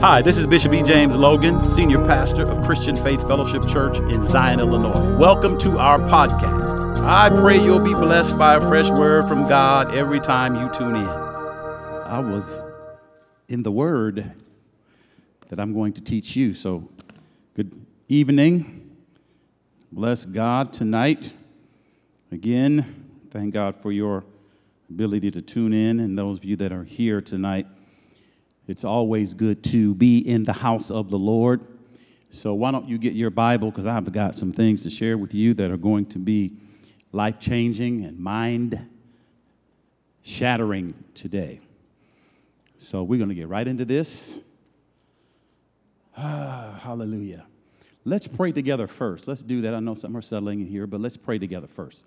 Hi, this is Bishop E. James Logan, Senior Pastor of Christian Faith Fellowship Church in Zion, Illinois. Welcome to our podcast. I pray you'll be blessed by a fresh word from God every time you tune in. I was in the word that I'm going to teach you. So, good evening. Bless God tonight. Again, thank God for your ability to tune in and those of you that are here tonight. It's always good to be in the house of the Lord. So, why don't you get your Bible? Because I've got some things to share with you that are going to be life changing and mind shattering today. So, we're going to get right into this. Ah, hallelujah. Let's pray together first. Let's do that. I know some are settling in here, but let's pray together first.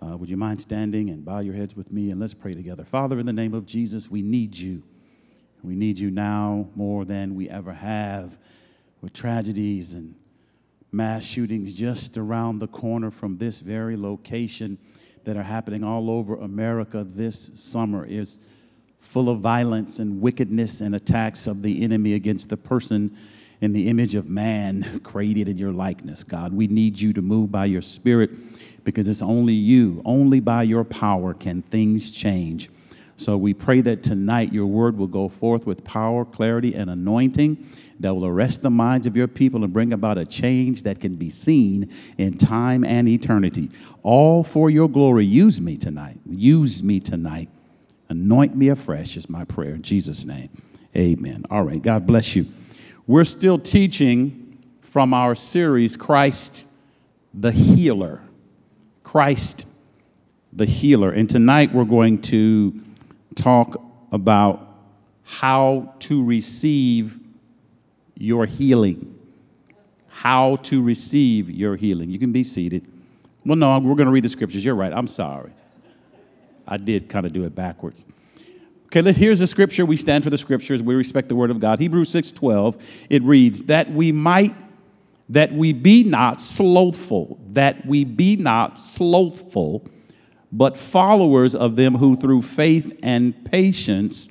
Uh, would you mind standing and bow your heads with me and let's pray together? Father, in the name of Jesus, we need you. We need you now more than we ever have with tragedies and mass shootings just around the corner from this very location that are happening all over America this summer is full of violence and wickedness and attacks of the enemy against the person in the image of man created in your likeness, God. We need you to move by your spirit because it's only you, only by your power can things change. So we pray that tonight your word will go forth with power, clarity, and anointing that will arrest the minds of your people and bring about a change that can be seen in time and eternity. All for your glory. Use me tonight. Use me tonight. Anoint me afresh is my prayer in Jesus' name. Amen. All right. God bless you. We're still teaching from our series, Christ the Healer. Christ the Healer. And tonight we're going to talk about how to receive your healing. How to receive your healing. You can be seated. Well, no, we're going to read the scriptures. You're right. I'm sorry. I did kind of do it backwards. Okay, let, here's the scripture. We stand for the scriptures. We respect the word of God. Hebrews 6:12. It reads, "That we might that we be not slothful, that we be not slothful, but followers of them who through faith and patience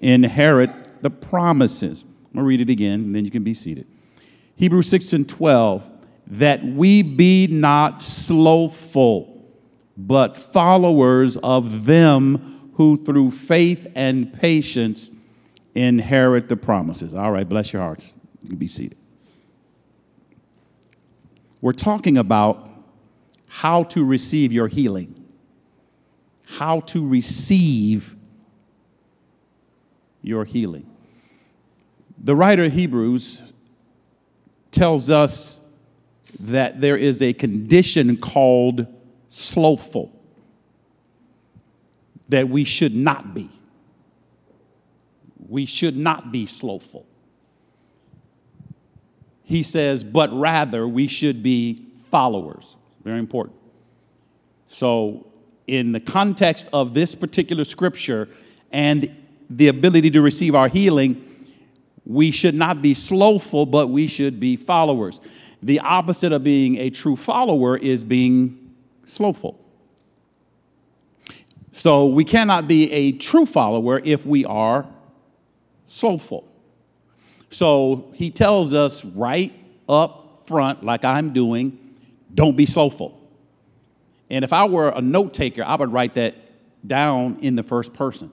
inherit the promises. I'm going to read it again, and then you can be seated. Hebrews 6 and 12, that we be not slothful, but followers of them who through faith and patience inherit the promises. All right, bless your hearts. You can be seated. We're talking about how to receive your healing how to receive your healing. The writer of Hebrews tells us that there is a condition called slothful that we should not be. We should not be slothful. He says, but rather we should be followers. Very important. So in the context of this particular scripture and the ability to receive our healing, we should not be slowful, but we should be followers. The opposite of being a true follower is being slowful. So we cannot be a true follower if we are slowful. So he tells us right up front, like I'm doing, don't be slowful. And if I were a note taker, I would write that down in the first person.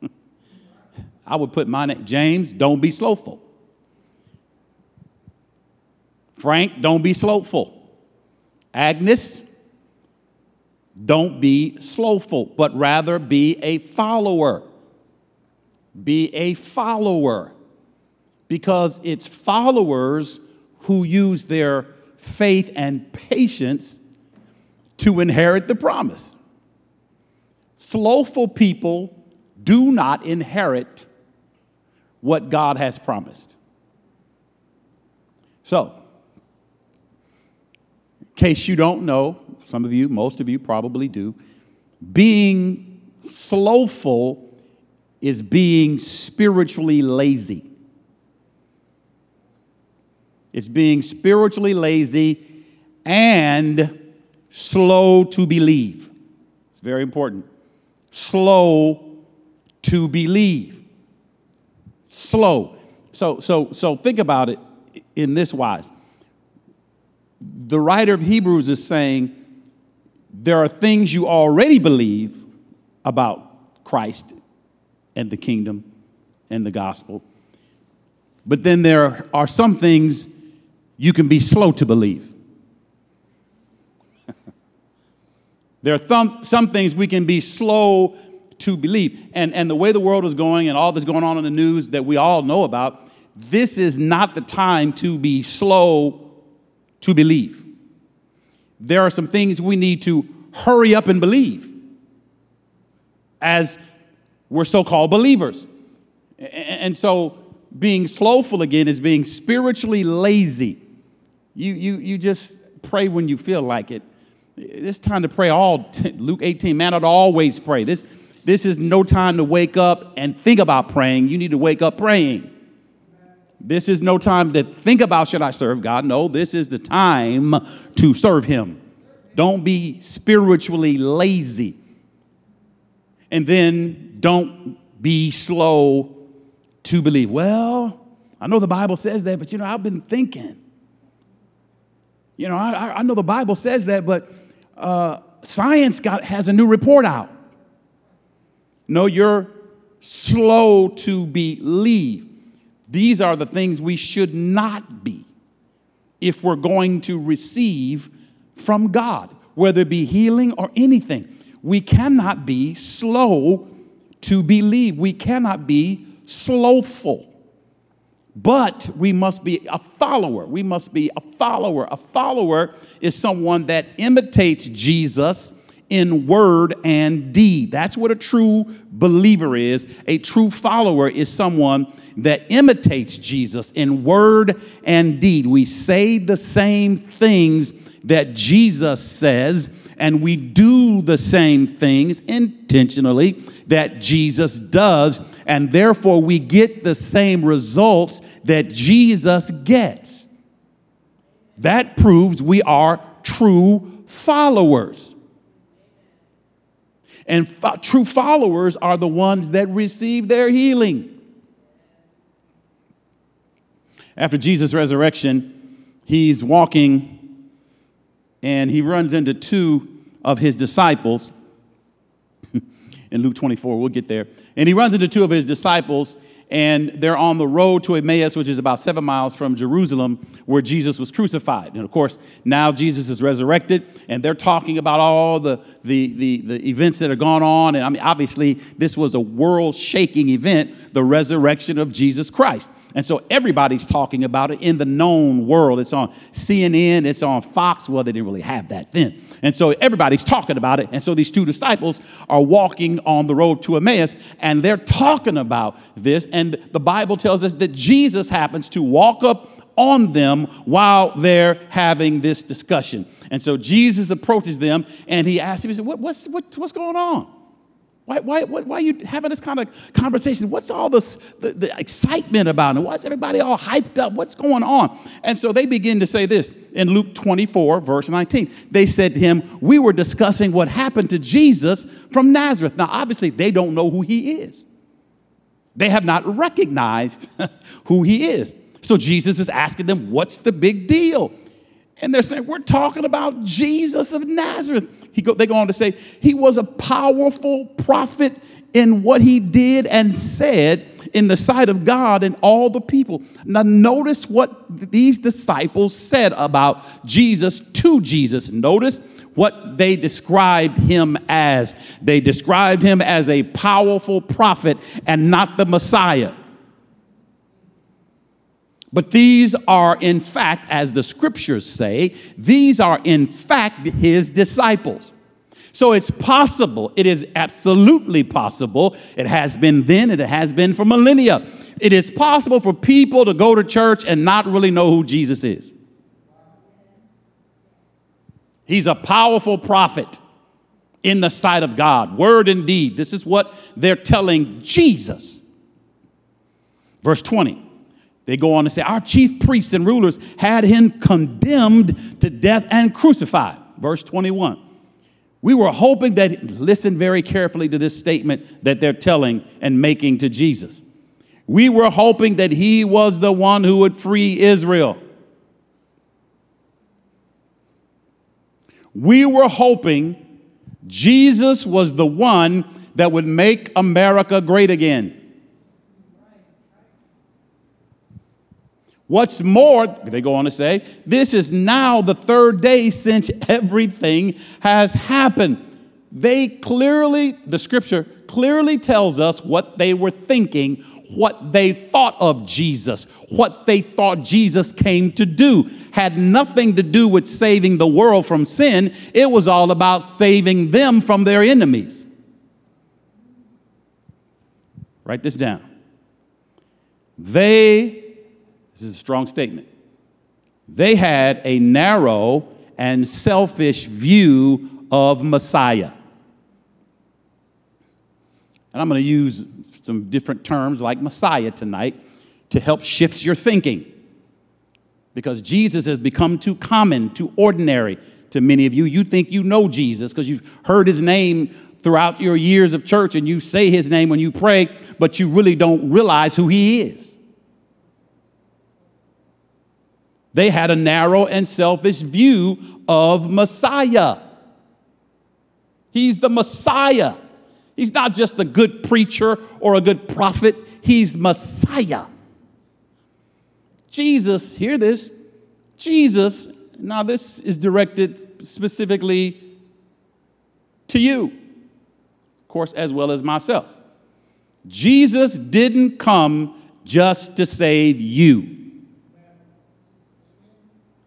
I would put my name, James, don't be slowful. Frank, don't be slowful. Agnes, don't be slowful, but rather be a follower. Be a follower. Because it's followers who use their faith and patience to inherit the promise. Slothful people do not inherit what God has promised. So, in case you don't know, some of you, most of you probably do, being slothful is being spiritually lazy. It's being spiritually lazy and slow to believe. It's very important. Slow to believe. Slow. so, so, so think about it in this wise. The writer of Hebrews is saying there are things you already believe about Christ and the kingdom and the gospel. But then there are some things you can be slow to believe. There are some, things we can be slow to believe. And, and the way the world is going and all that's going on in the news that we all know about, this is not the time to be slow to believe. There are some things we need to hurry up and believe as we're so called believers. And so being slowful again is being spiritually lazy. You, you, you just pray when you feel like it. It's time to pray all. Luke 18, man ought always pray. This, this is no time to wake up and think about praying. You need to wake up praying. This is no time to think about should I serve God? No, this is the time to serve Him. Don't be spiritually lazy. And then don't be slow to believe. Well, I know the Bible says that, but you know, I've been thinking. You know, I, I know the Bible says that, but uh, science got, has a new report out. No, you're slow to believe. These are the things we should not be if we're going to receive from God, whether it be healing or anything. We cannot be slow to believe. We cannot be slothful. But we must be a follower. We must be a follower. A follower is someone that imitates Jesus in word and deed. That's what a true believer is. A true follower is someone that imitates Jesus in word and deed. We say the same things that Jesus says, and we do the same things intentionally that Jesus does, and therefore we get the same results that Jesus gets. That proves we are true followers. And fo- true followers are the ones that receive their healing. After Jesus' resurrection, he's walking and he runs into two of his disciples. In Luke 24, we'll get there. And he runs into two of his disciples and they're on the road to Emmaus, which is about seven miles from Jerusalem, where Jesus was crucified. And of course, now Jesus is resurrected, and they're talking about all the, the, the, the events that have gone on. And I mean, obviously, this was a world shaking event, the resurrection of Jesus Christ. And so everybody's talking about it in the known world. It's on CNN, it's on Fox. Well, they didn't really have that then. And so everybody's talking about it. And so these two disciples are walking on the road to Emmaus and they're talking about this. And the Bible tells us that Jesus happens to walk up on them while they're having this discussion. And so Jesus approaches them and he asks them, he said, what, what's, what, what's going on? Why, why, why, are you having this kind of conversation? What's all this, the, the excitement about it? Why's everybody all hyped up? What's going on? And so they begin to say this in Luke 24, verse 19. They said to him, We were discussing what happened to Jesus from Nazareth. Now, obviously, they don't know who he is, they have not recognized who he is. So Jesus is asking them, What's the big deal? And they're saying, We're talking about Jesus of Nazareth. He go, they go on to say, He was a powerful prophet in what he did and said in the sight of God and all the people. Now, notice what these disciples said about Jesus to Jesus. Notice what they described him as. They described him as a powerful prophet and not the Messiah. But these are, in fact, as the scriptures say, these are, in fact, his disciples. So it's possible, it is absolutely possible. It has been then, it has been for millennia. It is possible for people to go to church and not really know who Jesus is. He's a powerful prophet in the sight of God, word and deed. This is what they're telling Jesus. Verse 20. They go on to say, Our chief priests and rulers had him condemned to death and crucified. Verse 21. We were hoping that, listen very carefully to this statement that they're telling and making to Jesus. We were hoping that he was the one who would free Israel. We were hoping Jesus was the one that would make America great again. What's more, they go on to say, this is now the third day since everything has happened. They clearly, the scripture clearly tells us what they were thinking what they thought of Jesus, what they thought Jesus came to do. Had nothing to do with saving the world from sin, it was all about saving them from their enemies. Write this down. They, this is a strong statement, they had a narrow and selfish view of Messiah. And I'm going to use some different terms like Messiah tonight to help shift your thinking. Because Jesus has become too common, too ordinary to many of you. You think you know Jesus because you've heard his name throughout your years of church and you say his name when you pray, but you really don't realize who he is. They had a narrow and selfish view of Messiah. He's the Messiah. He's not just a good preacher or a good prophet, he's Messiah. Jesus, hear this. Jesus, now this is directed specifically to you, of course, as well as myself. Jesus didn't come just to save you,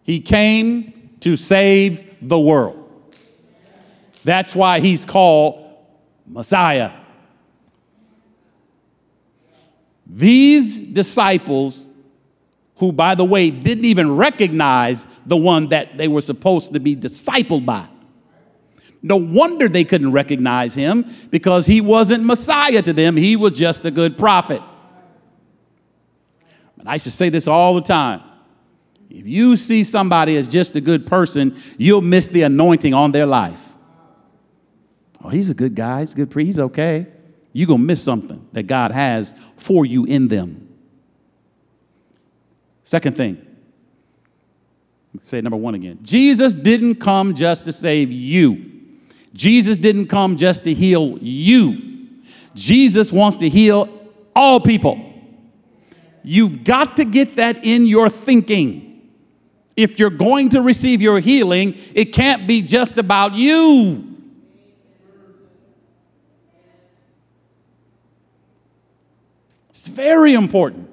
He came to save the world. That's why He's called Messiah. These disciples, who, by the way, didn't even recognize the one that they were supposed to be discipled by. No wonder they couldn't recognize him because he wasn't Messiah to them, he was just a good prophet. And I used to say this all the time. If you see somebody as just a good person, you'll miss the anointing on their life. Oh, he's a good guy. He's a good priest. He's okay. You're going to miss something that God has for you in them. Second thing, say number one again. Jesus didn't come just to save you. Jesus didn't come just to heal you. Jesus wants to heal all people. You've got to get that in your thinking. If you're going to receive your healing, it can't be just about you. It's very important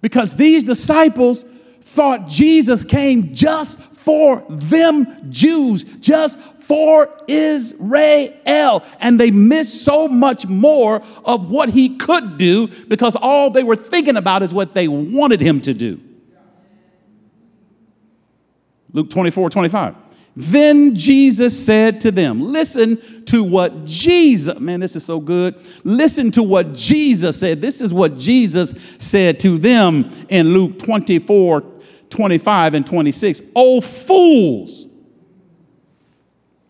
because these disciples thought Jesus came just for them Jews, just for Israel. And they missed so much more of what he could do because all they were thinking about is what they wanted him to do. Luke 24 25. Then Jesus said to them, Listen to what Jesus, man, this is so good. Listen to what Jesus said. This is what Jesus said to them in Luke 24 25 and 26. Oh, fools.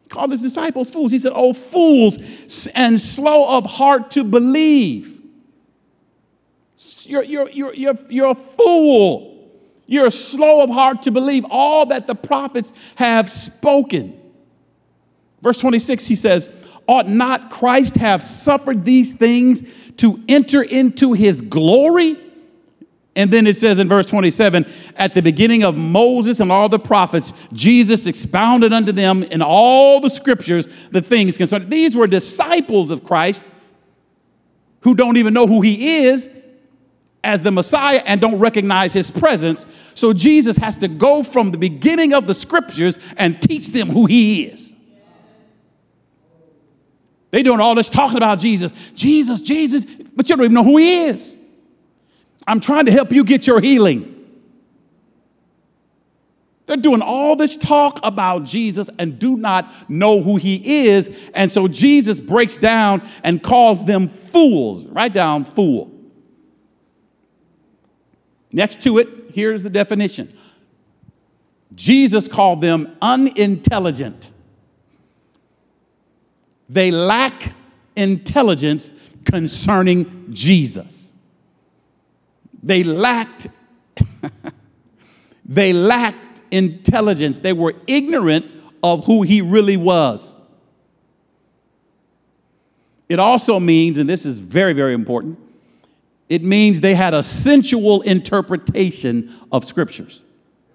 Called his disciples fools. He said, Oh, fools and slow of heart to believe. You're, you're, you're, you're, you're a fool. You're slow of heart to believe all that the prophets have spoken. Verse 26, he says, Ought not Christ have suffered these things to enter into his glory? And then it says in verse 27 At the beginning of Moses and all the prophets, Jesus expounded unto them in all the scriptures the things concerning. These were disciples of Christ who don't even know who he is as the Messiah and don't recognize his presence. So Jesus has to go from the beginning of the scriptures and teach them who he is. They doing all this talking about Jesus, Jesus, Jesus, but you don't even know who he is. I'm trying to help you get your healing. They're doing all this talk about Jesus and do not know who he is. And so Jesus breaks down and calls them fools. Write down fool. Next to it, here's the definition Jesus called them unintelligent. They lack intelligence concerning Jesus. They lacked they lacked intelligence. They were ignorant of who he really was. It also means, and this is very, very important, it means they had a sensual interpretation of scriptures.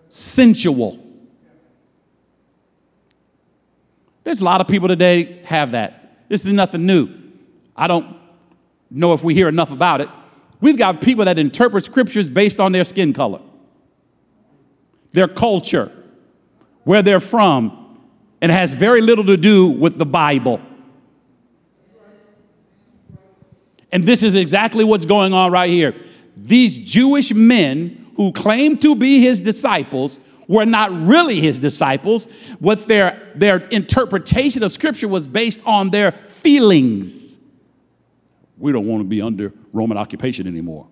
Sensual. There's a lot of people today have that. This is nothing new. I don't know if we hear enough about it. We've got people that interpret scriptures based on their skin color, their culture, where they're from, and it has very little to do with the Bible. And this is exactly what's going on right here. These Jewish men who claim to be his disciples were not really his disciples. What their, their interpretation of scripture was based on their feelings. We don't want to be under Roman occupation anymore.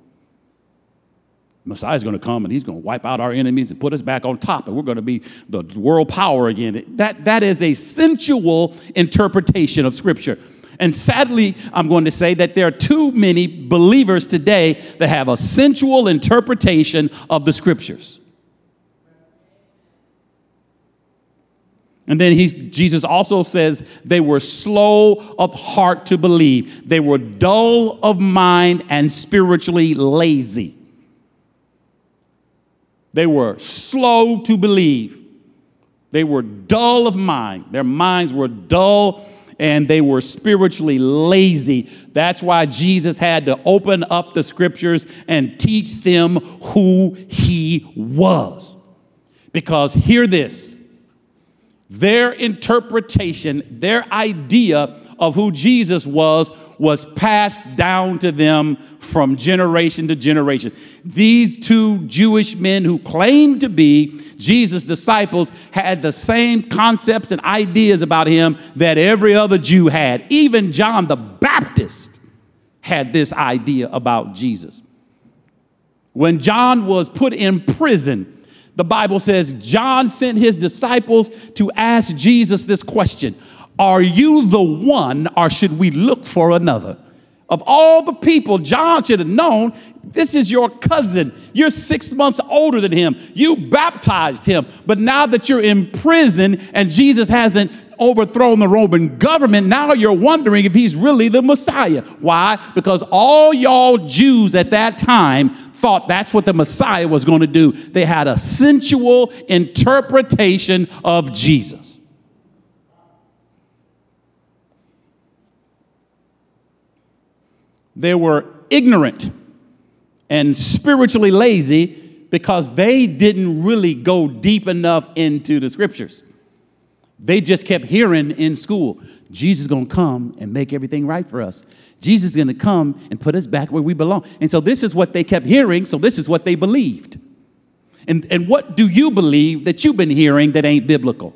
Messiah's going to come and he's going to wipe out our enemies and put us back on top, and we're going to be the world power again. That, that is a sensual interpretation of Scripture. And sadly, I'm going to say that there are too many believers today that have a sensual interpretation of the Scriptures. And then he, Jesus also says they were slow of heart to believe. They were dull of mind and spiritually lazy. They were slow to believe. They were dull of mind. Their minds were dull and they were spiritually lazy. That's why Jesus had to open up the scriptures and teach them who he was. Because hear this their interpretation, their idea of who Jesus was, was passed down to them from generation to generation. These two Jewish men who claimed to be Jesus' disciples had the same concepts and ideas about him that every other Jew had. Even John the Baptist had this idea about Jesus. When John was put in prison, the Bible says John sent his disciples to ask Jesus this question are you the one, or should we look for another? Of all the people, John should have known this is your cousin. You're six months older than him. You baptized him. But now that you're in prison and Jesus hasn't overthrown the Roman government, now you're wondering if he's really the Messiah. Why? Because all y'all Jews at that time thought that's what the Messiah was going to do. They had a sensual interpretation of Jesus. They were ignorant and spiritually lazy because they didn't really go deep enough into the scriptures. They just kept hearing in school, Jesus is going to come and make everything right for us. Jesus is going to come and put us back where we belong. And so this is what they kept hearing, so this is what they believed. And, and what do you believe that you've been hearing that ain't biblical?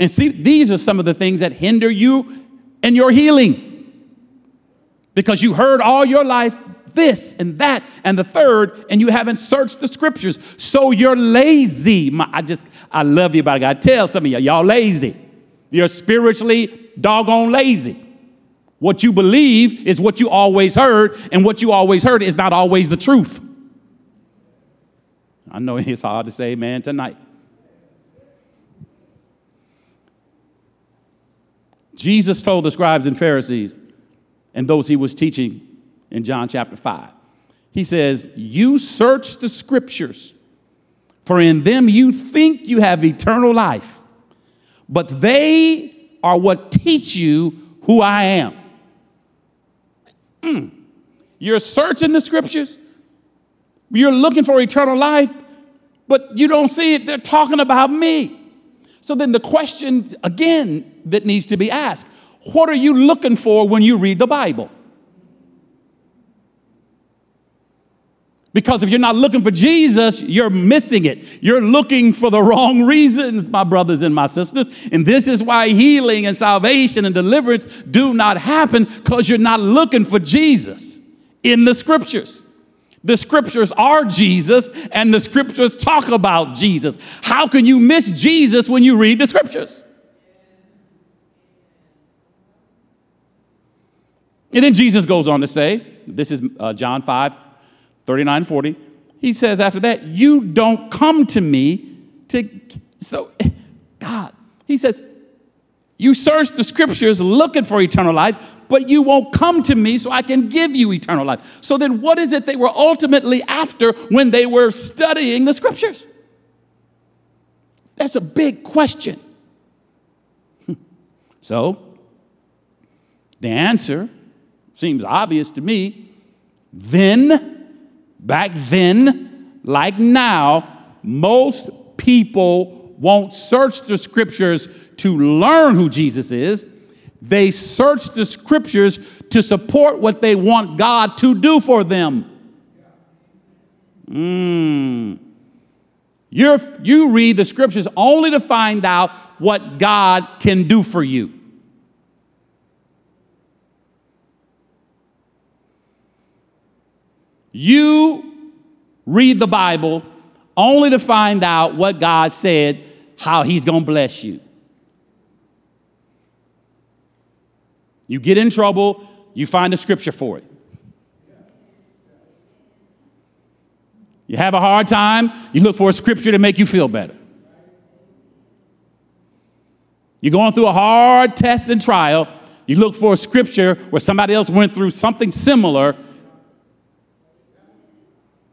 And see, these are some of the things that hinder you and your healing. Because you heard all your life this and that and the third, and you haven't searched the scriptures. So you're lazy. My, I just, I love you, but I gotta tell some of y'all, y'all lazy. You're spiritually doggone lazy. What you believe is what you always heard, and what you always heard is not always the truth. I know it's hard to say, man, tonight. Jesus told the scribes and Pharisees and those he was teaching in John chapter 5. He says, You search the scriptures, for in them you think you have eternal life, but they are what teach you who I am. Mm. You're searching the scriptures, you're looking for eternal life, but you don't see it. They're talking about me. So then the question again that needs to be asked what are you looking for when you read the Bible? Because if you're not looking for Jesus, you're missing it. You're looking for the wrong reasons, my brothers and my sisters. And this is why healing and salvation and deliverance do not happen because you're not looking for Jesus in the scriptures. The scriptures are Jesus and the scriptures talk about Jesus. How can you miss Jesus when you read the scriptures? And then Jesus goes on to say, this is uh, John 5, 39, 40. He says after that, You don't come to me to. So, God, he says, You search the scriptures looking for eternal life, but you won't come to me so I can give you eternal life. So then, what is it they were ultimately after when they were studying the scriptures? That's a big question. so, the answer seems obvious to me. Then, back then, like now, most people won't search the scriptures to learn who Jesus is. They search the scriptures to support what they want God to do for them. Mm. You're, you read the scriptures only to find out what God can do for you. You read the Bible only to find out what God said, how He's going to bless you. You get in trouble, you find a scripture for it. You have a hard time, you look for a scripture to make you feel better. You're going through a hard test and trial, you look for a scripture where somebody else went through something similar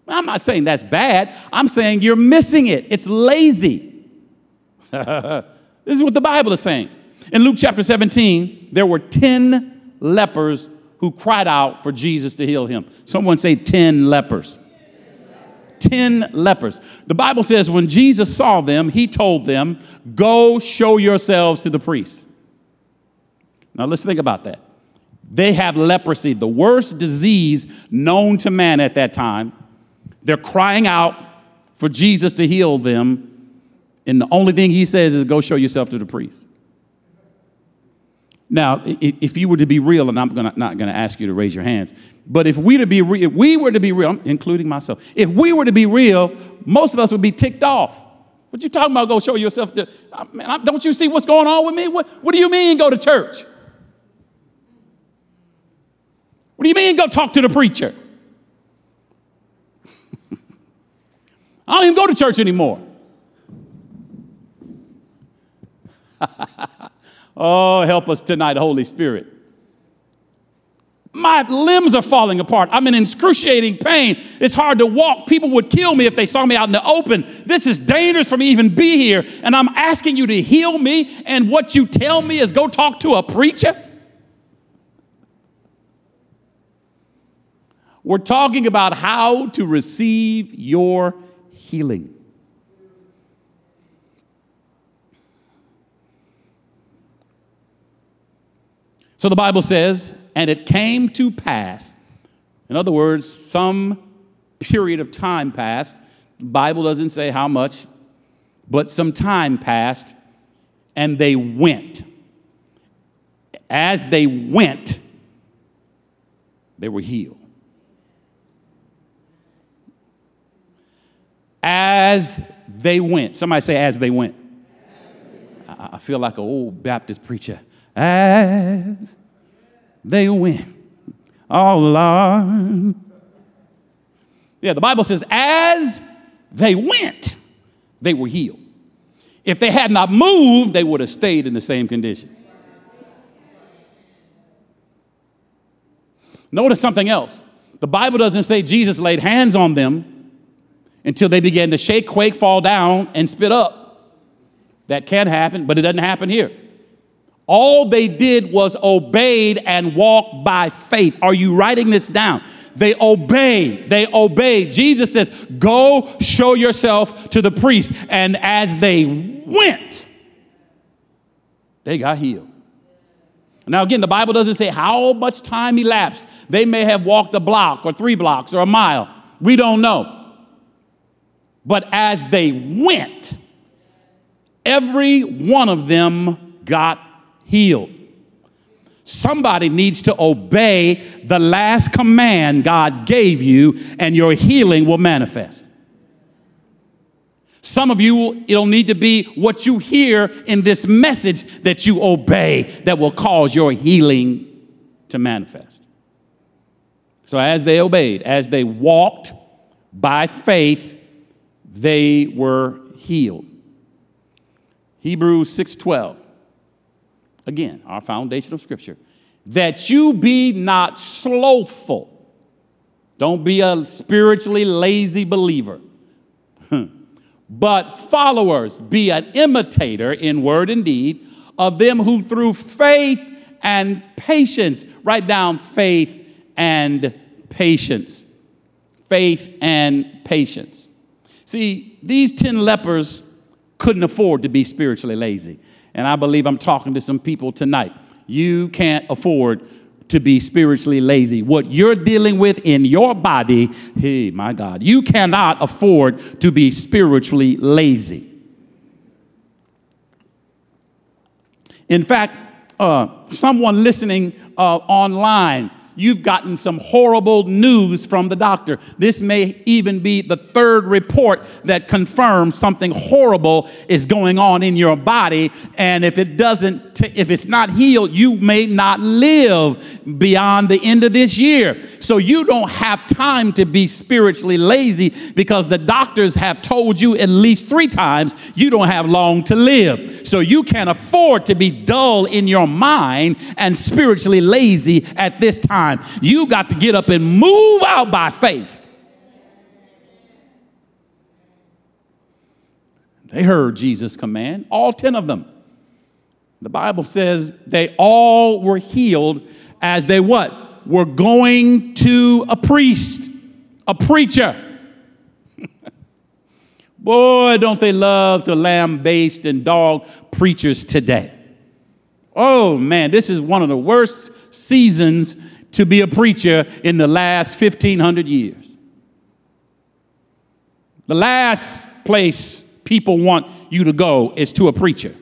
I'm not saying that's bad. I'm saying you're missing it. It's lazy. this is what the Bible is saying. In Luke chapter 17, there were 10 lepers who cried out for Jesus to heal him. Someone say 10 lepers. 10 lepers. The Bible says when Jesus saw them, he told them, Go show yourselves to the priest. Now let's think about that. They have leprosy, the worst disease known to man at that time. They're crying out for Jesus to heal them. And the only thing he says is go show yourself to the priest. Now, if you were to be real, and I'm gonna, not going to ask you to raise your hands, but if we to be re- if we were to be real, including myself, if we were to be real, most of us would be ticked off. What you talking about? Go show yourself. To, don't you see what's going on with me? What, what do you mean go to church? What do you mean go talk to the preacher? I don't even go to church anymore. oh, help us tonight, Holy Spirit. My limbs are falling apart. I'm in excruciating pain. It's hard to walk. People would kill me if they saw me out in the open. This is dangerous for me to even be here. And I'm asking you to heal me. And what you tell me is go talk to a preacher? We're talking about how to receive your healing. So the Bible says, and it came to pass. In other words, some period of time passed. The Bible doesn't say how much, but some time passed, and they went. As they went, they were healed. as they went. Somebody say, as they went. I feel like an old Baptist preacher. As they went. Oh, Lord. Yeah, the Bible says, as they went, they were healed. If they had not moved, they would have stayed in the same condition. Notice something else. The Bible doesn't say Jesus laid hands on them until they began to shake, quake, fall down, and spit up. That can happen, but it doesn't happen here. All they did was obeyed and walked by faith. Are you writing this down? They obeyed. They obeyed. Jesus says, Go show yourself to the priest. And as they went, they got healed. Now, again, the Bible doesn't say how much time elapsed. They may have walked a block or three blocks or a mile. We don't know. But as they went, every one of them got healed. Somebody needs to obey the last command God gave you, and your healing will manifest. Some of you, it'll need to be what you hear in this message that you obey that will cause your healing to manifest. So as they obeyed, as they walked by faith, they were healed. Hebrews 6:12. Again, our foundational scripture. That you be not slothful. Don't be a spiritually lazy believer. Hmm. but followers, be an imitator in word and deed of them who through faith and patience, write down faith and patience. Faith and patience. See, these 10 lepers couldn't afford to be spiritually lazy. And I believe I'm talking to some people tonight. You can't afford to be spiritually lazy. What you're dealing with in your body, hey, my God, you cannot afford to be spiritually lazy. In fact, uh, someone listening uh, online you've gotten some horrible news from the doctor. This may even be the third report that confirms something horrible is going on in your body. And if it doesn't, t- if it's not healed, you may not live beyond the end of this year. So you don't have time to be spiritually lazy because the doctors have told you at least three times you don't have long to live. So you can't afford to be dull in your mind and spiritually lazy at this time. You got to get up and move out by faith. They heard Jesus' command, all 10 of them. The Bible says they all were healed as they what? Were going to a priest, a preacher. Boy, don't they love to lambaste and dog preachers today. Oh man, this is one of the worst seasons to be a preacher in the last 1500 years. The last place people want you to go is to a preacher.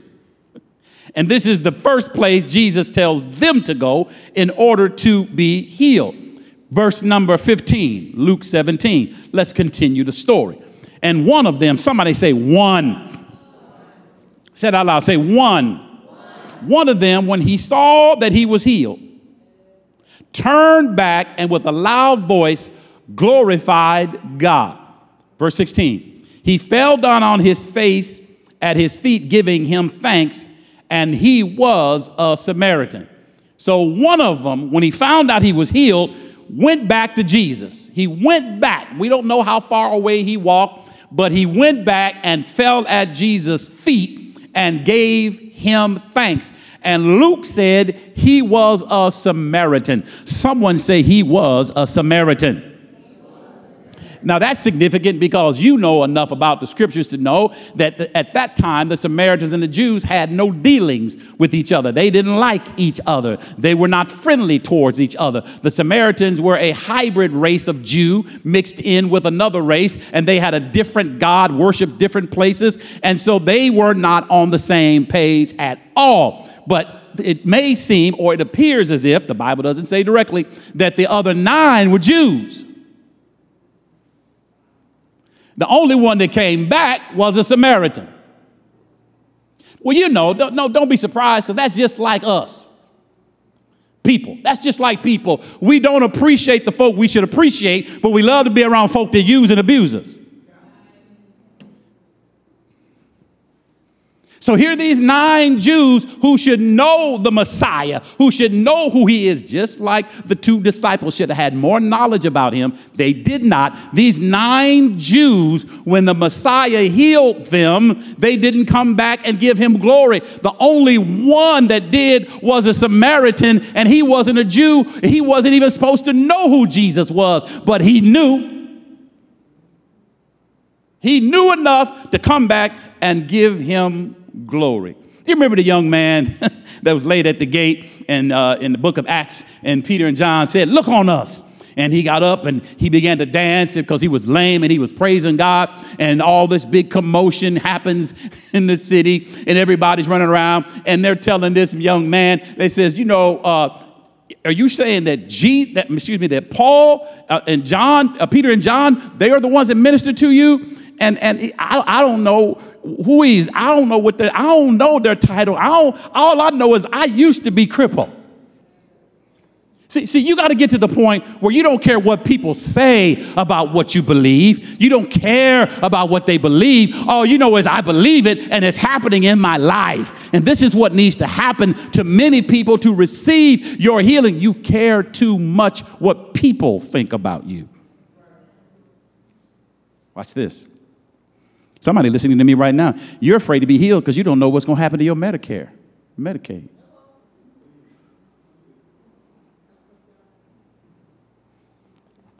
And this is the first place Jesus tells them to go in order to be healed. Verse number 15, Luke 17. Let's continue the story. And one of them, somebody say one. Said out loud, say one. One of them, when he saw that he was healed, turned back and with a loud voice glorified God. Verse 16. He fell down on his face at his feet, giving him thanks, and he was a Samaritan. So one of them, when he found out he was healed, went back to Jesus. He went back. We don't know how far away he walked, but he went back and fell at Jesus' feet and gave him thanks. And Luke said he was a Samaritan. Someone say he was a Samaritan. Now that's significant because you know enough about the scriptures to know that at that time the Samaritans and the Jews had no dealings with each other. They didn't like each other. They were not friendly towards each other. The Samaritans were a hybrid race of Jew mixed in with another race and they had a different God, worshiped different places, and so they were not on the same page at all. But it may seem, or it appears as if, the Bible doesn't say directly, that the other nine were Jews. The only one that came back was a Samaritan. Well, you know, don't, no, don't be surprised because that's just like us. People. That's just like people. We don't appreciate the folk we should appreciate, but we love to be around folk that use and abuse us. So here these nine Jews who should know the Messiah, who should know who he is, just like the two disciples should have had more knowledge about him. They did not. These nine Jews, when the Messiah healed them, they didn't come back and give him glory. The only one that did was a Samaritan, and he wasn't a Jew. He wasn't even supposed to know who Jesus was, but he knew. He knew enough to come back and give him glory. You remember the young man that was laid at the gate and uh, in the book of Acts, and Peter and John said, Look on us. And he got up and he began to dance because he was lame and he was praising God. And all this big commotion happens in the city, and everybody's running around. And they're telling this young man, they says, You know, uh, are you saying that G, that excuse me, that Paul uh, and John, uh, Peter and John, they are the ones that ministered to you? And and I, I don't know who I don't know what their, I don't know their title. I don't, all I know is I used to be crippled. See, see, you got to get to the point where you don't care what people say about what you believe. You don't care about what they believe. All you know is, I believe it and it's happening in my life. And this is what needs to happen to many people to receive your healing. You care too much what people think about you. Watch this. Somebody listening to me right now, you're afraid to be healed because you don't know what's going to happen to your Medicare, Medicaid.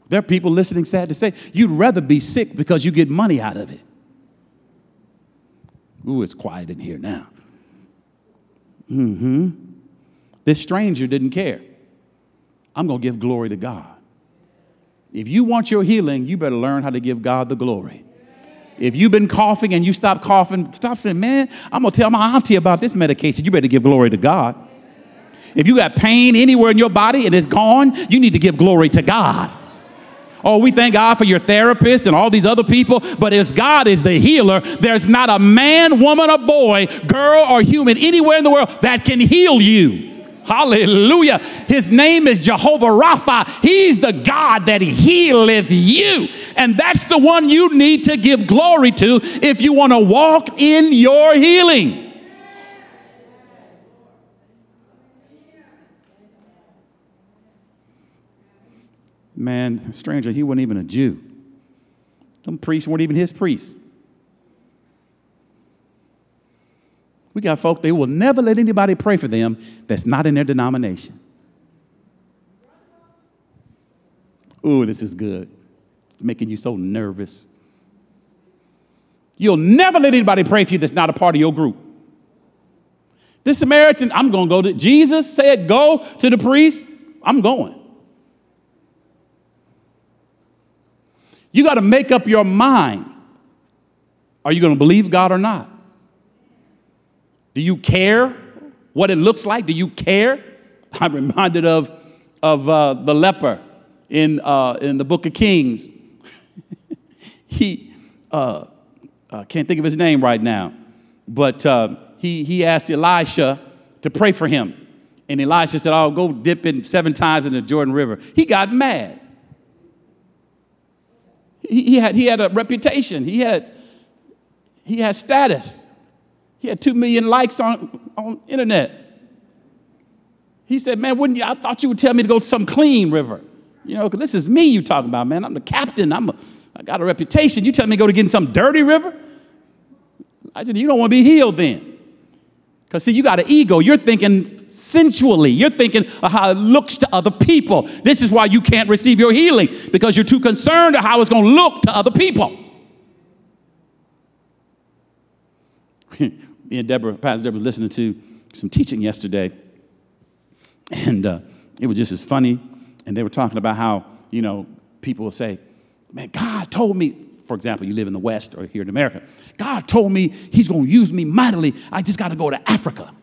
There are people listening, sad to say, you'd rather be sick because you get money out of it. Ooh, it's quiet in here now. Mm hmm. This stranger didn't care. I'm going to give glory to God. If you want your healing, you better learn how to give God the glory. If you've been coughing and you stop coughing, stop saying, man, I'm going to tell my auntie about this medication. You better give glory to God. If you got pain anywhere in your body and it's gone, you need to give glory to God. Oh, we thank God for your therapist and all these other people, but as God is the healer, there's not a man, woman, or boy, girl, or human anywhere in the world that can heal you. Hallelujah. His name is Jehovah Rapha. He's the God that healeth you. And that's the one you need to give glory to if you want to walk in your healing. Man, stranger, he wasn't even a Jew. Them priests weren't even his priests. We got folk, they will never let anybody pray for them that's not in their denomination. Ooh, this is good. Making you so nervous. You'll never let anybody pray for you that's not a part of your group. This Samaritan, I'm going to go to Jesus said, go to the priest. I'm going. You got to make up your mind. Are you going to believe God or not? Do you care what it looks like? Do you care? I'm reminded of, of uh, the leper in, uh, in the book of Kings. He, uh, uh, can't think of his name right now, but uh, he, he asked Elisha to pray for him. And Elisha said, I'll go dip in seven times in the Jordan River. He got mad he, he, had, he had a reputation, he had, he had status. He had two million likes on, on internet. He said, Man, wouldn't you? I thought you would tell me to go to some clean river. You know, because this is me you talking about, man. I'm the captain. I'm a, I got a reputation. You tell me to go to get in some dirty river? I said, You don't want to be healed then. Because, see, you got an ego. You're thinking sensually. You're thinking of how it looks to other people. This is why you can't receive your healing because you're too concerned of how it's going to look to other people. Me and Deborah, Pastor Deborah, was listening to some teaching yesterday, and uh, it was just as funny. And they were talking about how, you know, people will say, Man, God told me, for example, you live in the West or here in America, God told me He's going to use me mightily. I just got to go to Africa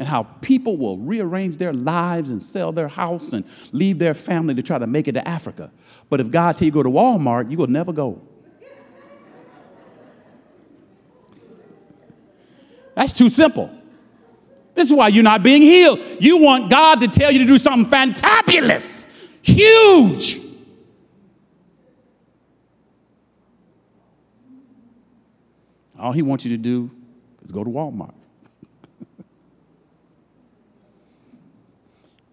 and how people will rearrange their lives and sell their house and leave their family to try to make it to Africa. But if God tell you go to Walmart, you will never go. That's too simple. This is why you're not being healed. You want God to tell you to do something fantabulous, huge. All he wants you to do is go to Walmart.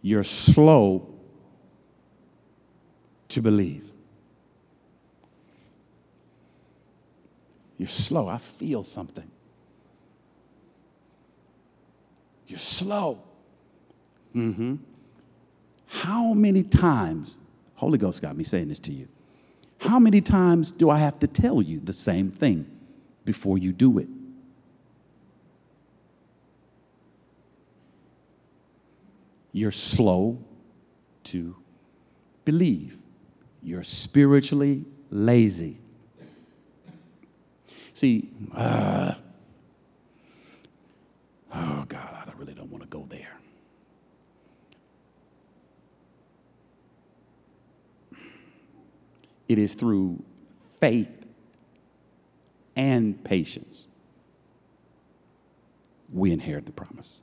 you're slow to believe. You're slow. I feel something. You're slow. Mm-hmm. How many times, Holy Ghost got me saying this to you, how many times do I have to tell you the same thing before you do it? You're slow to believe. You're spiritually lazy. See, uh, oh God, I really don't want to go there. It is through faith and patience we inherit the promise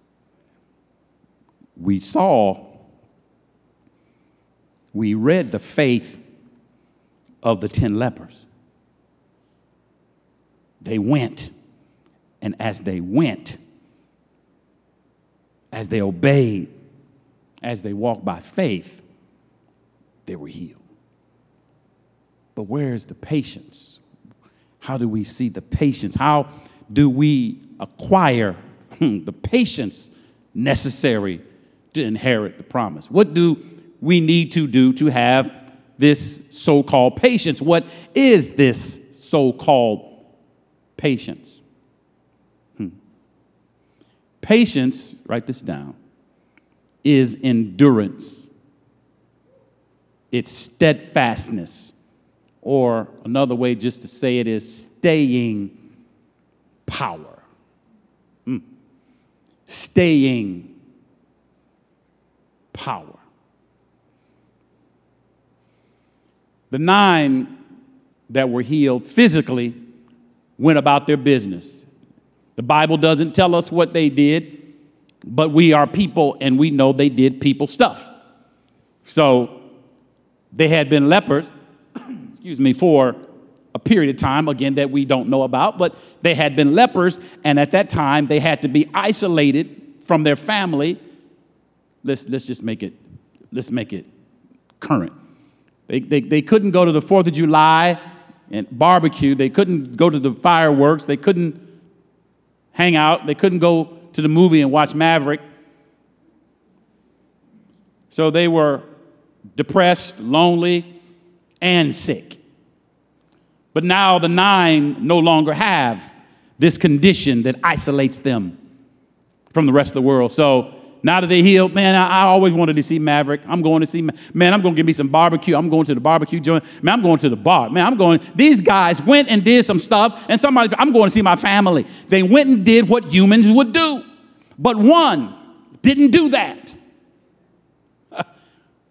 we saw we read the faith of the 10 lepers. They went, and as they went, as they obeyed, as they walked by faith, they were healed. But where is the patience? How do we see the patience? How do we acquire the patience necessary to inherit the promise? What do we need to do to have this so called patience? What is this so called patience? Hmm. Patience, write this down, is endurance, it's steadfastness, or another way just to say it is staying power. Hmm. Staying power. The nine that were healed physically went about their business. The Bible doesn't tell us what they did, but we are people and we know they did people stuff. So they had been lepers, excuse me, for a period of time, again, that we don't know about, but they had been lepers, and at that time they had to be isolated from their family. Let's, let's just make it, let's make it current. They, they, they couldn't go to the 4th of July and barbecue. They couldn't go to the fireworks. They couldn't hang out. They couldn't go to the movie and watch Maverick. So they were depressed, lonely, and sick. But now the nine no longer have this condition that isolates them from the rest of the world. So now that they healed, man, I, I, always wanted to see Maverick. I'm going to see, man, I'm going to give me some barbecue. I'm going to the barbecue joint. Man, I'm going to the bar. Man, I'm going, these guys went and did some stuff, and somebody, I'm going to see my family. They went and did what humans would do. But one didn't do that.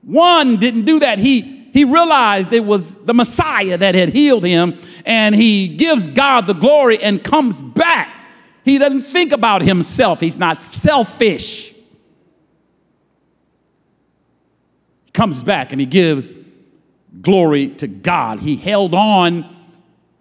one didn't do that. He, he realized it was the Messiah that had healed him, and he gives God the glory and comes back. He doesn't think about himself, he's not selfish. He comes back and he gives glory to God. He held on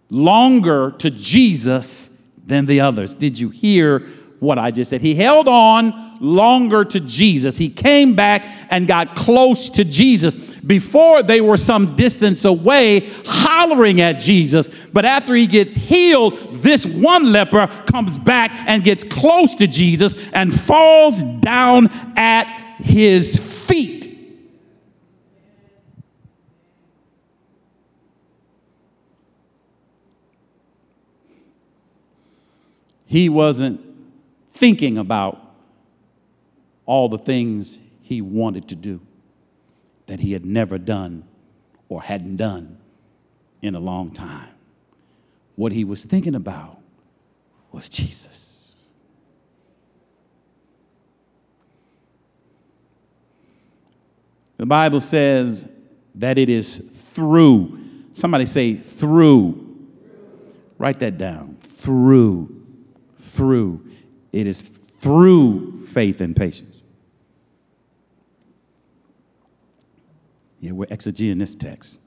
longer to Jesus than the others. Did you hear what I just said? He held on longer to Jesus. He came back and got close to Jesus. Before they were some distance away hollering at Jesus, but after he gets healed, this one leper comes back and gets close to Jesus and falls down at his feet. he wasn't thinking about all the things he wanted to do that he had never done or hadn't done in a long time. What he was thinking about was Jesus. The Bible says that it is through, somebody say through. Write that down. Through through. It is through faith and patience. Yeah, we're exegeting this text.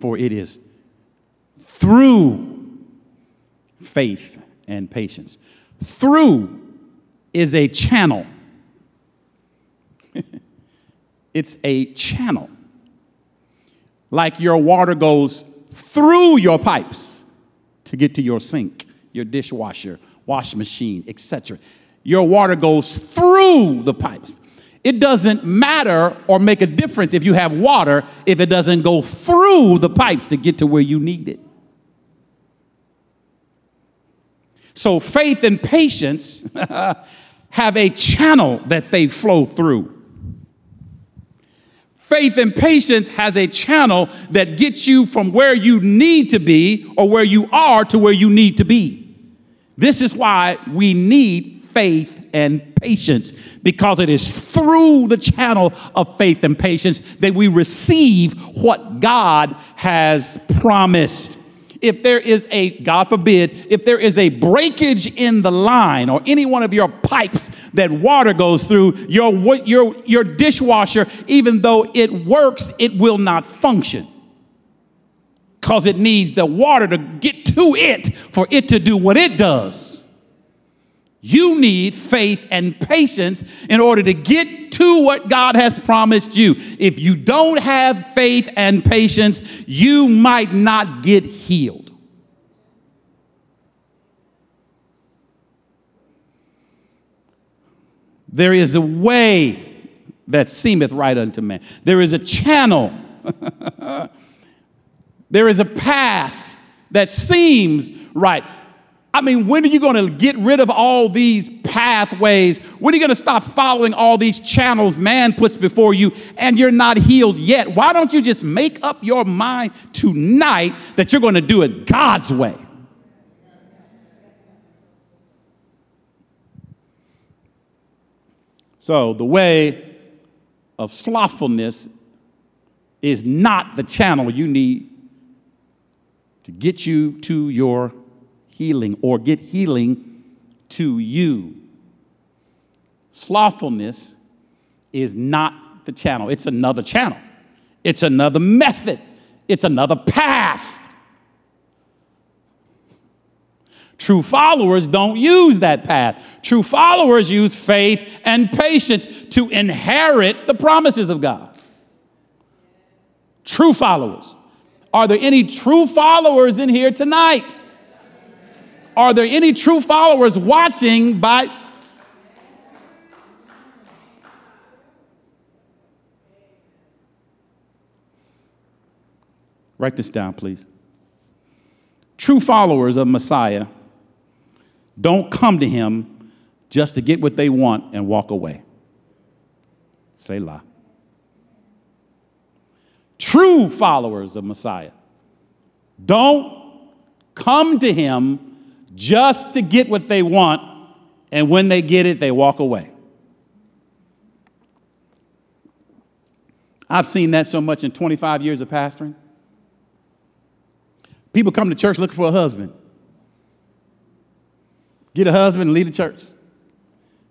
For it is through faith and patience. Through is a channel. it's a channel. Like your water goes through your pipes to get to your sink, your dishwasher, wash machine, etc. Your water goes through the pipes. It doesn't matter or make a difference if you have water if it doesn't go through the pipes to get to where you need it. So faith and patience have a channel that they flow through. Faith and patience has a channel that gets you from where you need to be or where you are to where you need to be. This is why we need faith and patience because it is through the channel of faith and patience that we receive what God has promised. If there is a, God forbid, if there is a breakage in the line or any one of your pipes that water goes through, your, your, your dishwasher, even though it works, it will not function. Because it needs the water to get to it for it to do what it does. You need faith and patience in order to get to what God has promised you. If you don't have faith and patience, you might not get healed. There is a way that seemeth right unto man, there is a channel, there is a path that seems right. I mean, when are you going to get rid of all these pathways? When are you going to stop following all these channels man puts before you and you're not healed yet? Why don't you just make up your mind tonight that you're going to do it God's way? So, the way of slothfulness is not the channel you need to get you to your healing or get healing to you. Slothfulness is not the channel, it's another channel, it's another method, it's another path. True followers don't use that path. True followers use faith and patience to inherit the promises of God. True followers. Are there any true followers in here tonight? Are there any true followers watching by? Write this down, please. True followers of Messiah don't come to him just to get what they want and walk away. Selah. True followers of Messiah don't come to him just to get what they want, and when they get it, they walk away. I've seen that so much in 25 years of pastoring. People come to church looking for a husband. Get a husband and leave the church.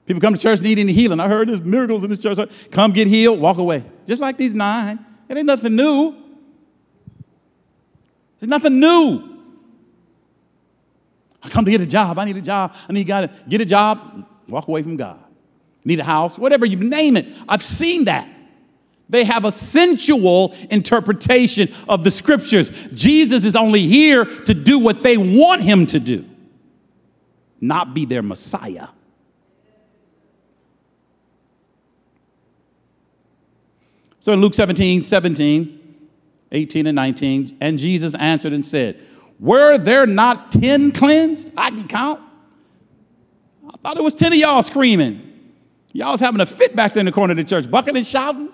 People come to church needing healing. I heard there's miracles in this church. Come get healed, walk away. Just like these nine. It ain't nothing new. There's nothing new. I come to get a job. I need a job. I need God to get a job, walk away from God. Need a house, whatever you name it. I've seen that. They have a sensual interpretation of the scriptures. Jesus is only here to do what they want him to do, not be their Messiah. So in Luke 17, 17, 18, and 19, and Jesus answered and said, were there not 10 cleansed? I can count. I thought it was 10 of y'all screaming. Y'all was having a fit back there in the corner of the church, bucking and shouting.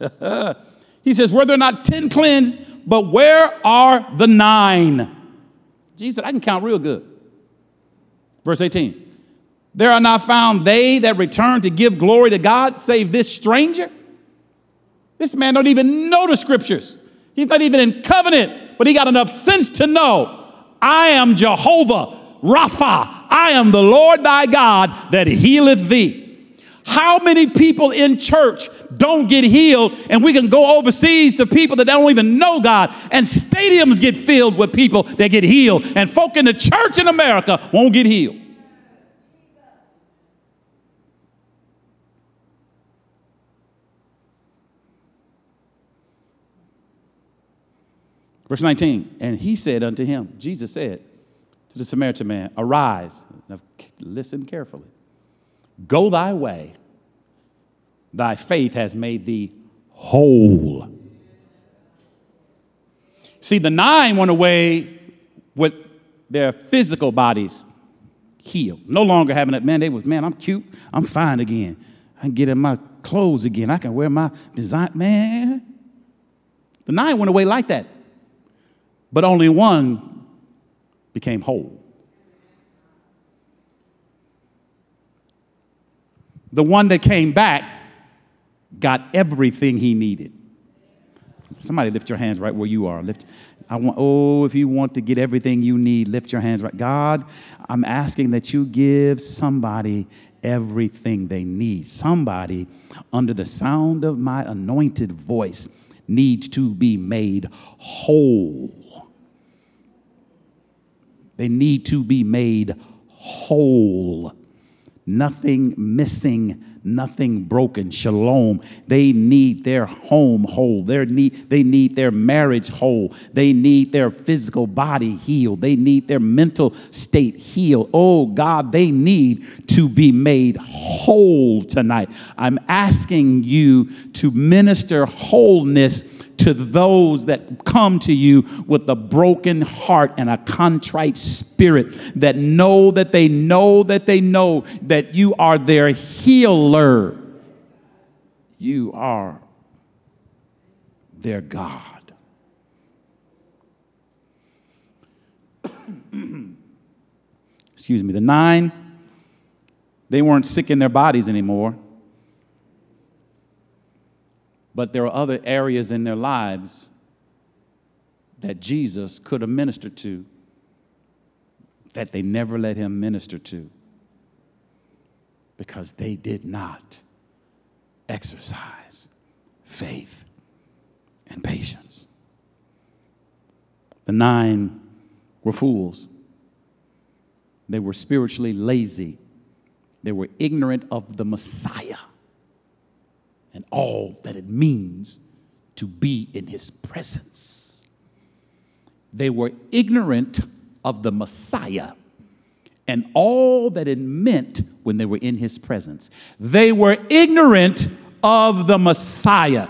he says, Were there not 10 cleansed? But where are the nine? Jesus said, I can count real good. Verse 18. There are not found they that return to give glory to God, save this stranger. This man don't even know the scriptures. He's not even in covenant but he got enough sense to know I am Jehovah Rapha. I am the Lord thy God that healeth thee. How many people in church don't get healed, and we can go overseas to people that don't even know God, and stadiums get filled with people that get healed, and folk in the church in America won't get healed? Verse 19, and he said unto him, Jesus said to the Samaritan man, Arise. Now listen carefully. Go thy way. Thy faith has made thee whole. See, the nine went away with their physical bodies healed. No longer having that, man, they was, man, I'm cute. I'm fine again. I can get in my clothes again. I can wear my design. Man, the nine went away like that but only one became whole. The one that came back got everything he needed. Somebody lift your hands right where you are. Lift. I want, oh, if you want to get everything you need, lift your hands right. God, I'm asking that you give somebody everything they need. Somebody under the sound of my anointed voice needs to be made whole. They need to be made whole. Nothing missing nothing broken. Shalom. They need their home whole. Their need, they need their marriage whole. They need their physical body healed. They need their mental state healed. Oh God, they need to be made whole tonight. I'm asking you to minister wholeness to those that come to you with a broken heart and a contrite spirit that know that they know that they know that you are their healer. You are their God. Excuse me, the nine, they weren't sick in their bodies anymore. But there are other areas in their lives that Jesus could have ministered to that they never let him minister to because they did not exercise faith and patience. The nine were fools. They were spiritually lazy. They were ignorant of the Messiah and all that it means to be in his presence. They were ignorant of the Messiah and all that it meant when they were in his presence. They were ignorant of the Messiah.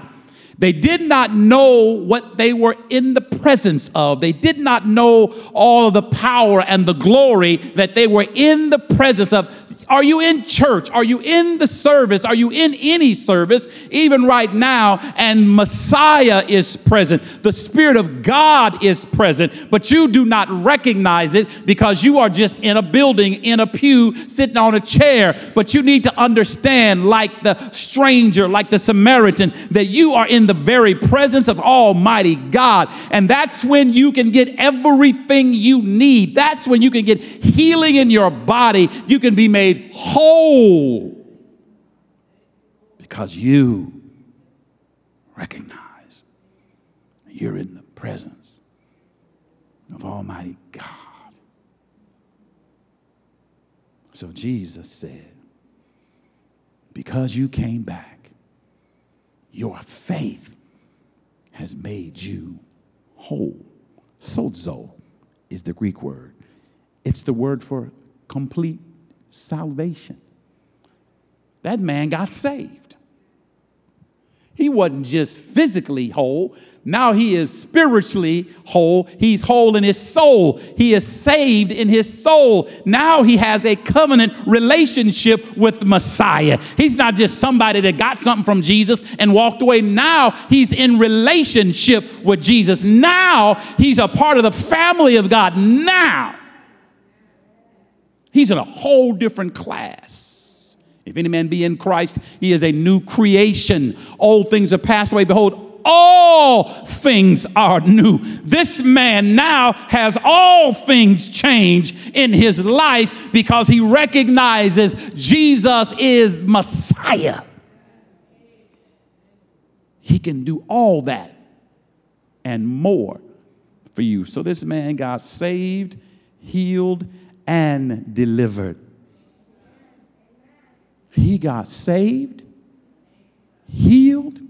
They did not know what they were in the presence of. They did not know all of the power and the glory that they were in the presence of. Are you in church? Are you in the service? Are you in any service, even right now? And Messiah is present. The Spirit of God is present, but you do not recognize it because you are just in a building, in a pew, sitting on a chair. But you need to understand, like the stranger, like the Samaritan, that you are in the very presence of Almighty God. And that's when you can get everything you need. That's when you can get healing in your body. You can be made made whole because you recognize you're in the presence of Almighty God. So Jesus said, Because you came back, your faith has made you whole. Sozo is the Greek word, it's the word for complete salvation. That man got saved. He wasn't just physically whole, now he is spiritually whole. He's whole in his soul. He is saved in his soul. Now he has a covenant relationship with Messiah. He's not just somebody that got something from Jesus and walked away. Now he's in relationship with Jesus. Now he's a part of the family of God. Now He's in a whole different class. If any man be in Christ, he is a new creation. Old things are passed away. Behold, all things are new. This man now has all things change in his life because he recognizes Jesus is Messiah. He can do all that and more for you. So this man got saved, healed, and delivered. He got saved, healed,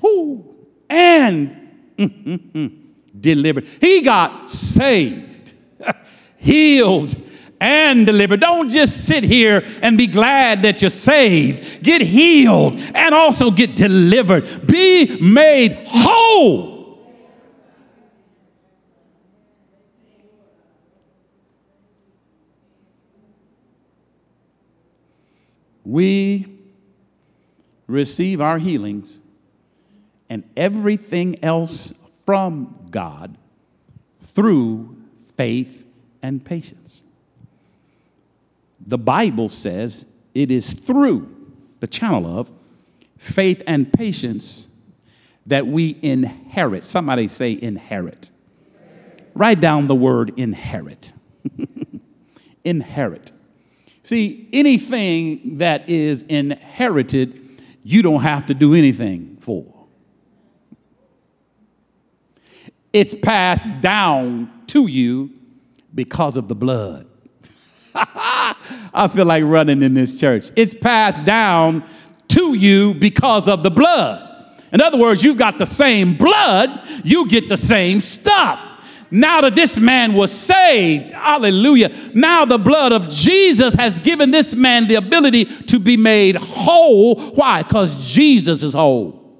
whoo, and delivered. He got saved, healed, and delivered. Don't just sit here and be glad that you're saved. Get healed and also get delivered. Be made whole. We receive our healings and everything else from God through faith and patience. The Bible says it is through the channel of faith and patience that we inherit. Somebody say inherit. Write down the word inherit. inherit. See, anything that is inherited, you don't have to do anything for. It's passed down to you because of the blood. I feel like running in this church. It's passed down to you because of the blood. In other words, you've got the same blood, you get the same stuff. Now that this man was saved, hallelujah. Now the blood of Jesus has given this man the ability to be made whole. Why? Because Jesus is whole.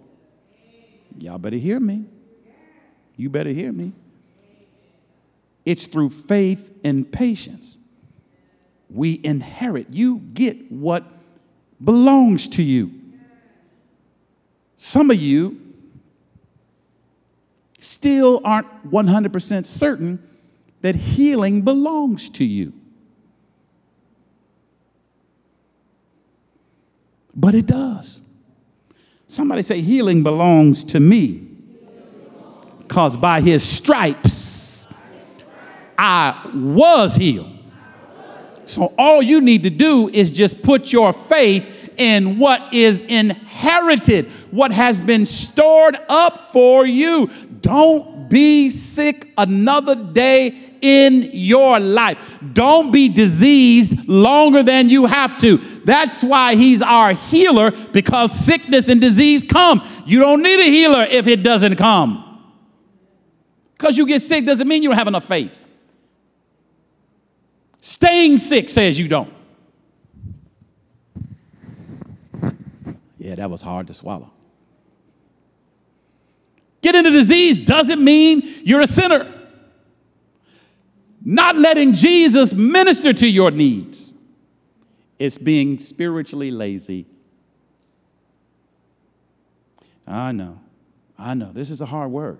Y'all better hear me. You better hear me. It's through faith and patience we inherit. You get what belongs to you. Some of you still aren't 100% certain that healing belongs to you. But it does. Somebody say, Healing belongs to me. Because by his stripes, I was healed. So all you need to do is just put your faith in what is inherited, what has been stored up for you. Don't be sick another day in your life. Don't be diseased longer than you have to. That's why he's our healer because sickness and disease come. You don't need a healer if it doesn't come. Because you get sick doesn't mean you don't have enough faith. Staying sick says you don't. Yeah, that was hard to swallow. Getting a disease doesn't mean you're a sinner. Not letting Jesus minister to your needs, it's being spiritually lazy. I know, I know, this is a hard word,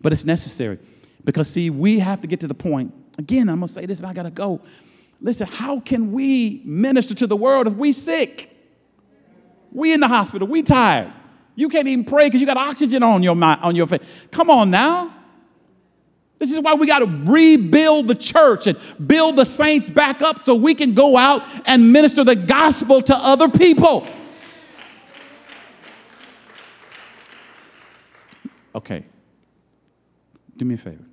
but it's necessary because, see, we have to get to the point Again, I'm to say this and I got to go. Listen, how can we minister to the world if we sick? We in the hospital, we tired. You can't even pray because you got oxygen on your mind, on your face. Come on now. This is why we got to rebuild the church and build the saints back up so we can go out and minister the gospel to other people. Okay. Do me a favor.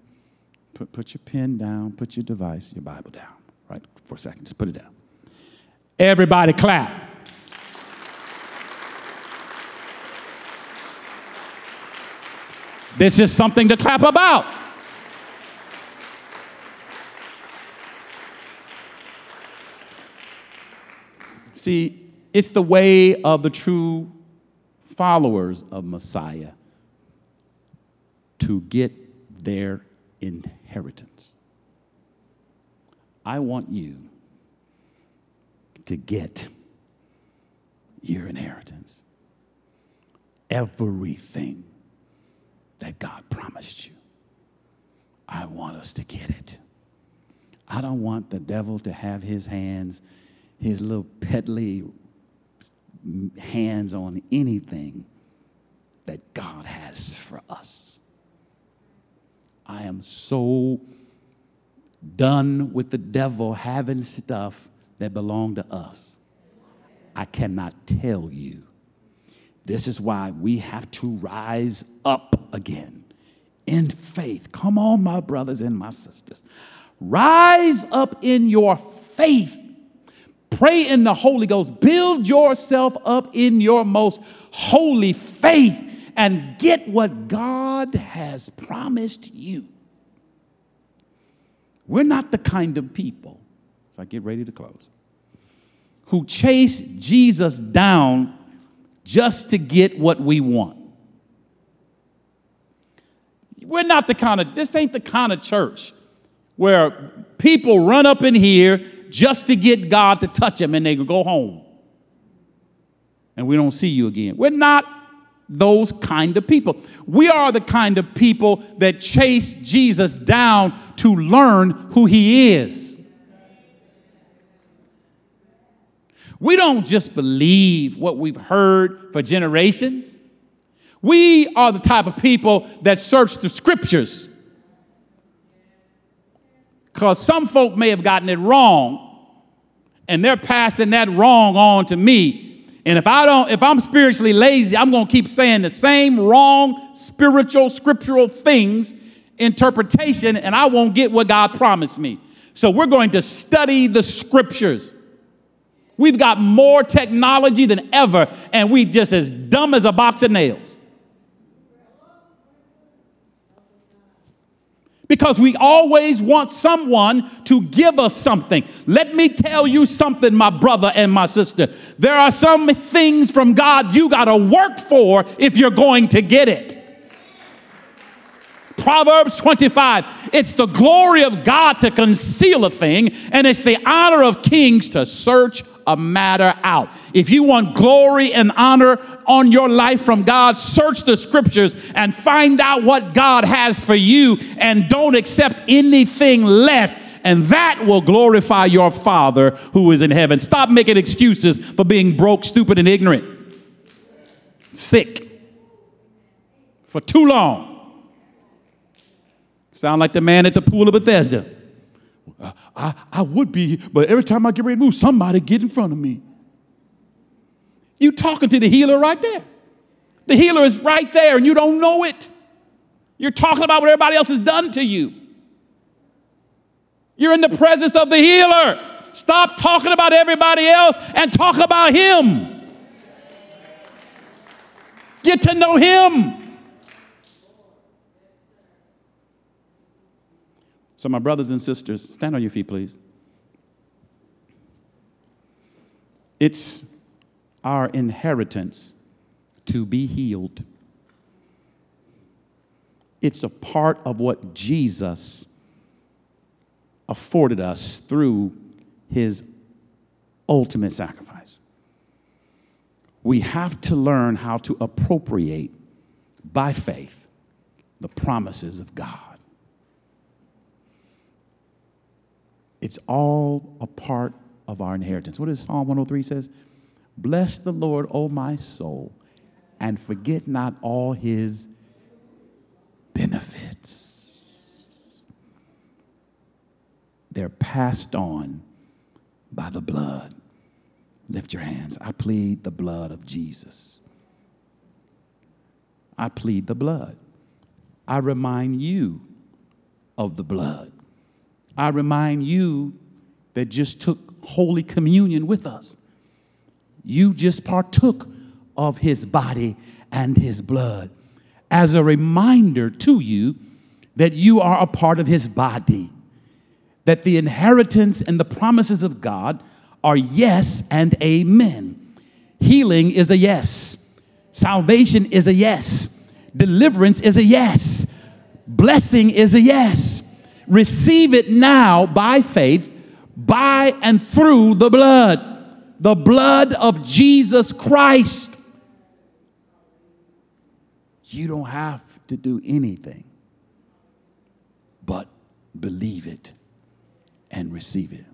Put, put your pen down, put your device, your Bible down, right, for a second. Just put it down. Everybody clap. This is something to clap about. See, it's the way of the true followers of Messiah to get their inheritance. I want you to get your inheritance. Everything that God promised you. I want us to get it. I don't want the devil to have his hands, his little peddly hands on anything that God has for us. I am so done with the devil having stuff that belong to us. I cannot tell you. This is why we have to rise up again in faith. Come on, my brothers and my sisters. Rise up in your faith. Pray in the Holy Ghost. Build yourself up in your most holy faith and get what God has promised you. We're not the kind of people, so I get ready to close, who chase Jesus down just to get what we want. We're not the kind of, this ain't the kind of church where people run up in here just to get God to touch them and they go home. And we don't see you again. We're not those kind of people. We are the kind of people that chase Jesus down to learn who he is. We don't just believe what we've heard for generations. We are the type of people that search the scriptures Because some folk may have gotten it wrong, and they're passing that wrong on to me. And if I don't, if I'm spiritually lazy, I'm to keep saying the same wrong spiritual, scriptural things, interpretation, and I won't get what God promised me. So we're going to study the scriptures. We've got more technology than ever, and we just as dumb as a box of nails. because we always want someone to give us something. Let me tell you something, my brother and my sister. There are some things from God you got to work for if you're going to get it. Proverbs 25 it's the glory of God to conceal a thing, and it's the honor of kings to search a matter out. If you want glory and honor on your life from God, search the scriptures and find out what God has for you and don't accept anything less. And that will glorify your Father who is in heaven. Stop making excuses for being broke, stupid, and ignorant. Sick. For too long. Sound like the man at the pool of Bethesda. I, I would be, but every time I get ready to move, somebody get in front of me. You talking to the healer right there. The healer is right there and you don't know it. You're talking about what everybody else has done to you. You're in the presence of the healer. Stop talking about everybody else and talk about him. Get to know him. So, my brothers and sisters, stand on your feet, please. It's our inheritance to be healed. It's a part of what Jesus afforded us through his ultimate sacrifice. We have to learn how to appropriate by faith the promises of God. It's all a part of our inheritance. What does Psalm 103 says? Bless the Lord, O my soul, and forget not all his benefits. They're passed on by the blood. Lift your hands. I plead the blood of Jesus. I plead the blood. I remind you of the blood. I remind you that just took Holy Communion with us. You just partook of his body and his blood as a reminder to you that you are a part of his body, that the inheritance and the promises of God are yes and amen. Healing is a yes, salvation is a yes, deliverance is a yes, blessing is a yes. Receive it now by faith, by and through the blood, the blood of Jesus Christ. You don't have to do anything but believe it and receive it.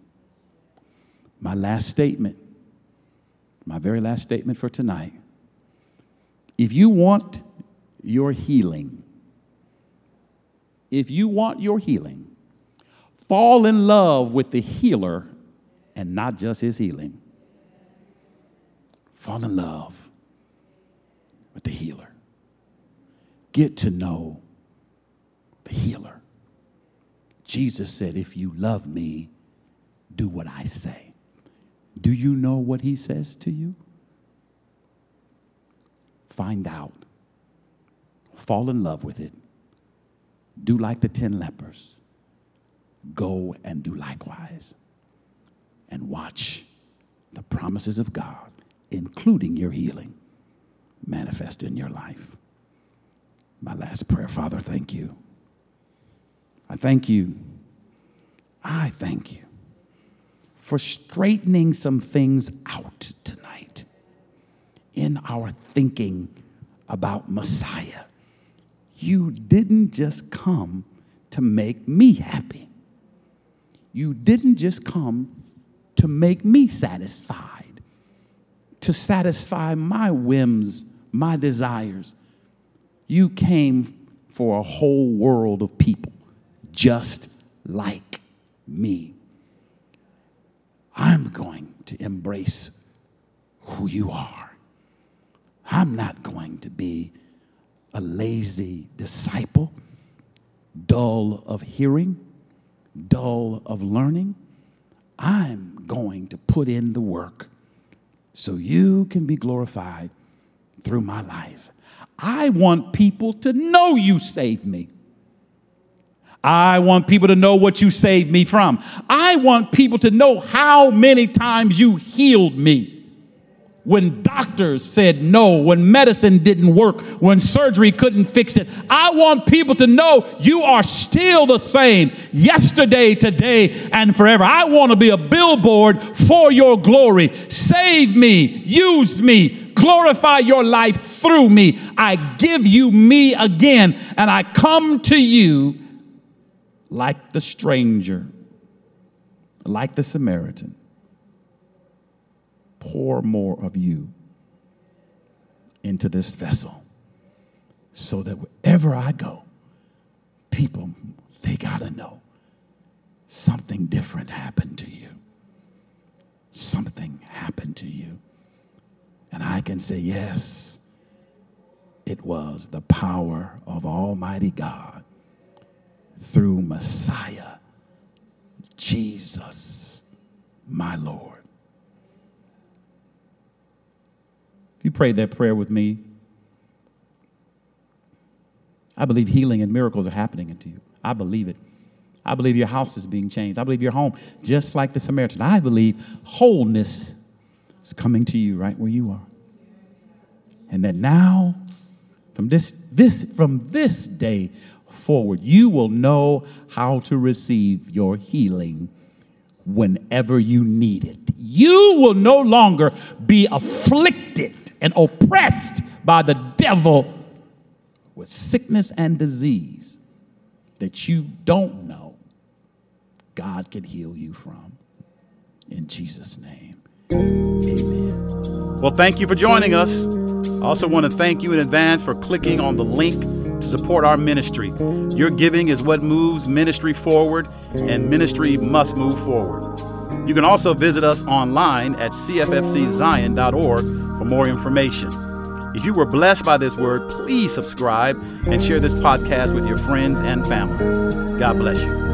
My last statement, my very last statement for tonight. If you want your healing, if you want your healing, fall in love with the healer and not just his healing. Fall in love with the healer. Get to know the healer. Jesus said, If you love me, do what I say. Do you know what he says to you? Find out. Fall in love with it do like the 10 lepers. Go and do likewise. And watch the promises of God, including your healing, manifest in your life. My last prayer, Father, thank you. I thank you. I thank you for straightening some things out tonight in our thinking about Messiah you didn't just come to make me happy. You didn't just come to make me satisfied, to satisfy my whims, my desires. You came for a whole world of people just like me. I'm going to embrace who you are. I'm not going to be a lazy disciple, dull of hearing, dull of learning. I'm going to put in the work so you can be glorified through my life. I want people to know you saved me. I want people to know what you saved me from. I want people to know how many times you healed me. When doctors said no, when medicine didn't work, when surgery couldn't fix it, I want people to know you are still the same yesterday, today, and forever. I want to be a billboard for your glory. Save me, use me, glorify your life through me. I give you me again, and I come to you like the stranger, like the Samaritan, pour more of you into this vessel so that wherever I go, people, they got to know something different happened to you. Something happened to you. And I can say, yes, it was the power of Almighty God through Messiah, Jesus, my Lord. If you prayed that prayer with me, I believe healing and miracles are happening into you. I believe it. I believe your house is being changed. I believe your home, just like the Samaritan. I believe wholeness is coming to you right where you are. And that now, from this, this, from this day forward. You will know how to receive your healing whenever you need it. You will no longer be afflicted and oppressed by the devil with sickness and disease that you don't know God can heal you from. In Jesus' name, amen. Well, thank you for joining us. I also want to thank you in advance for clicking on the link to support our ministry. Your giving is what moves ministry forward, and ministry must move forward. You can also visit us online at cffczion.org for more information. If you were blessed by this word, please subscribe and share this podcast with your friends and family. God bless you.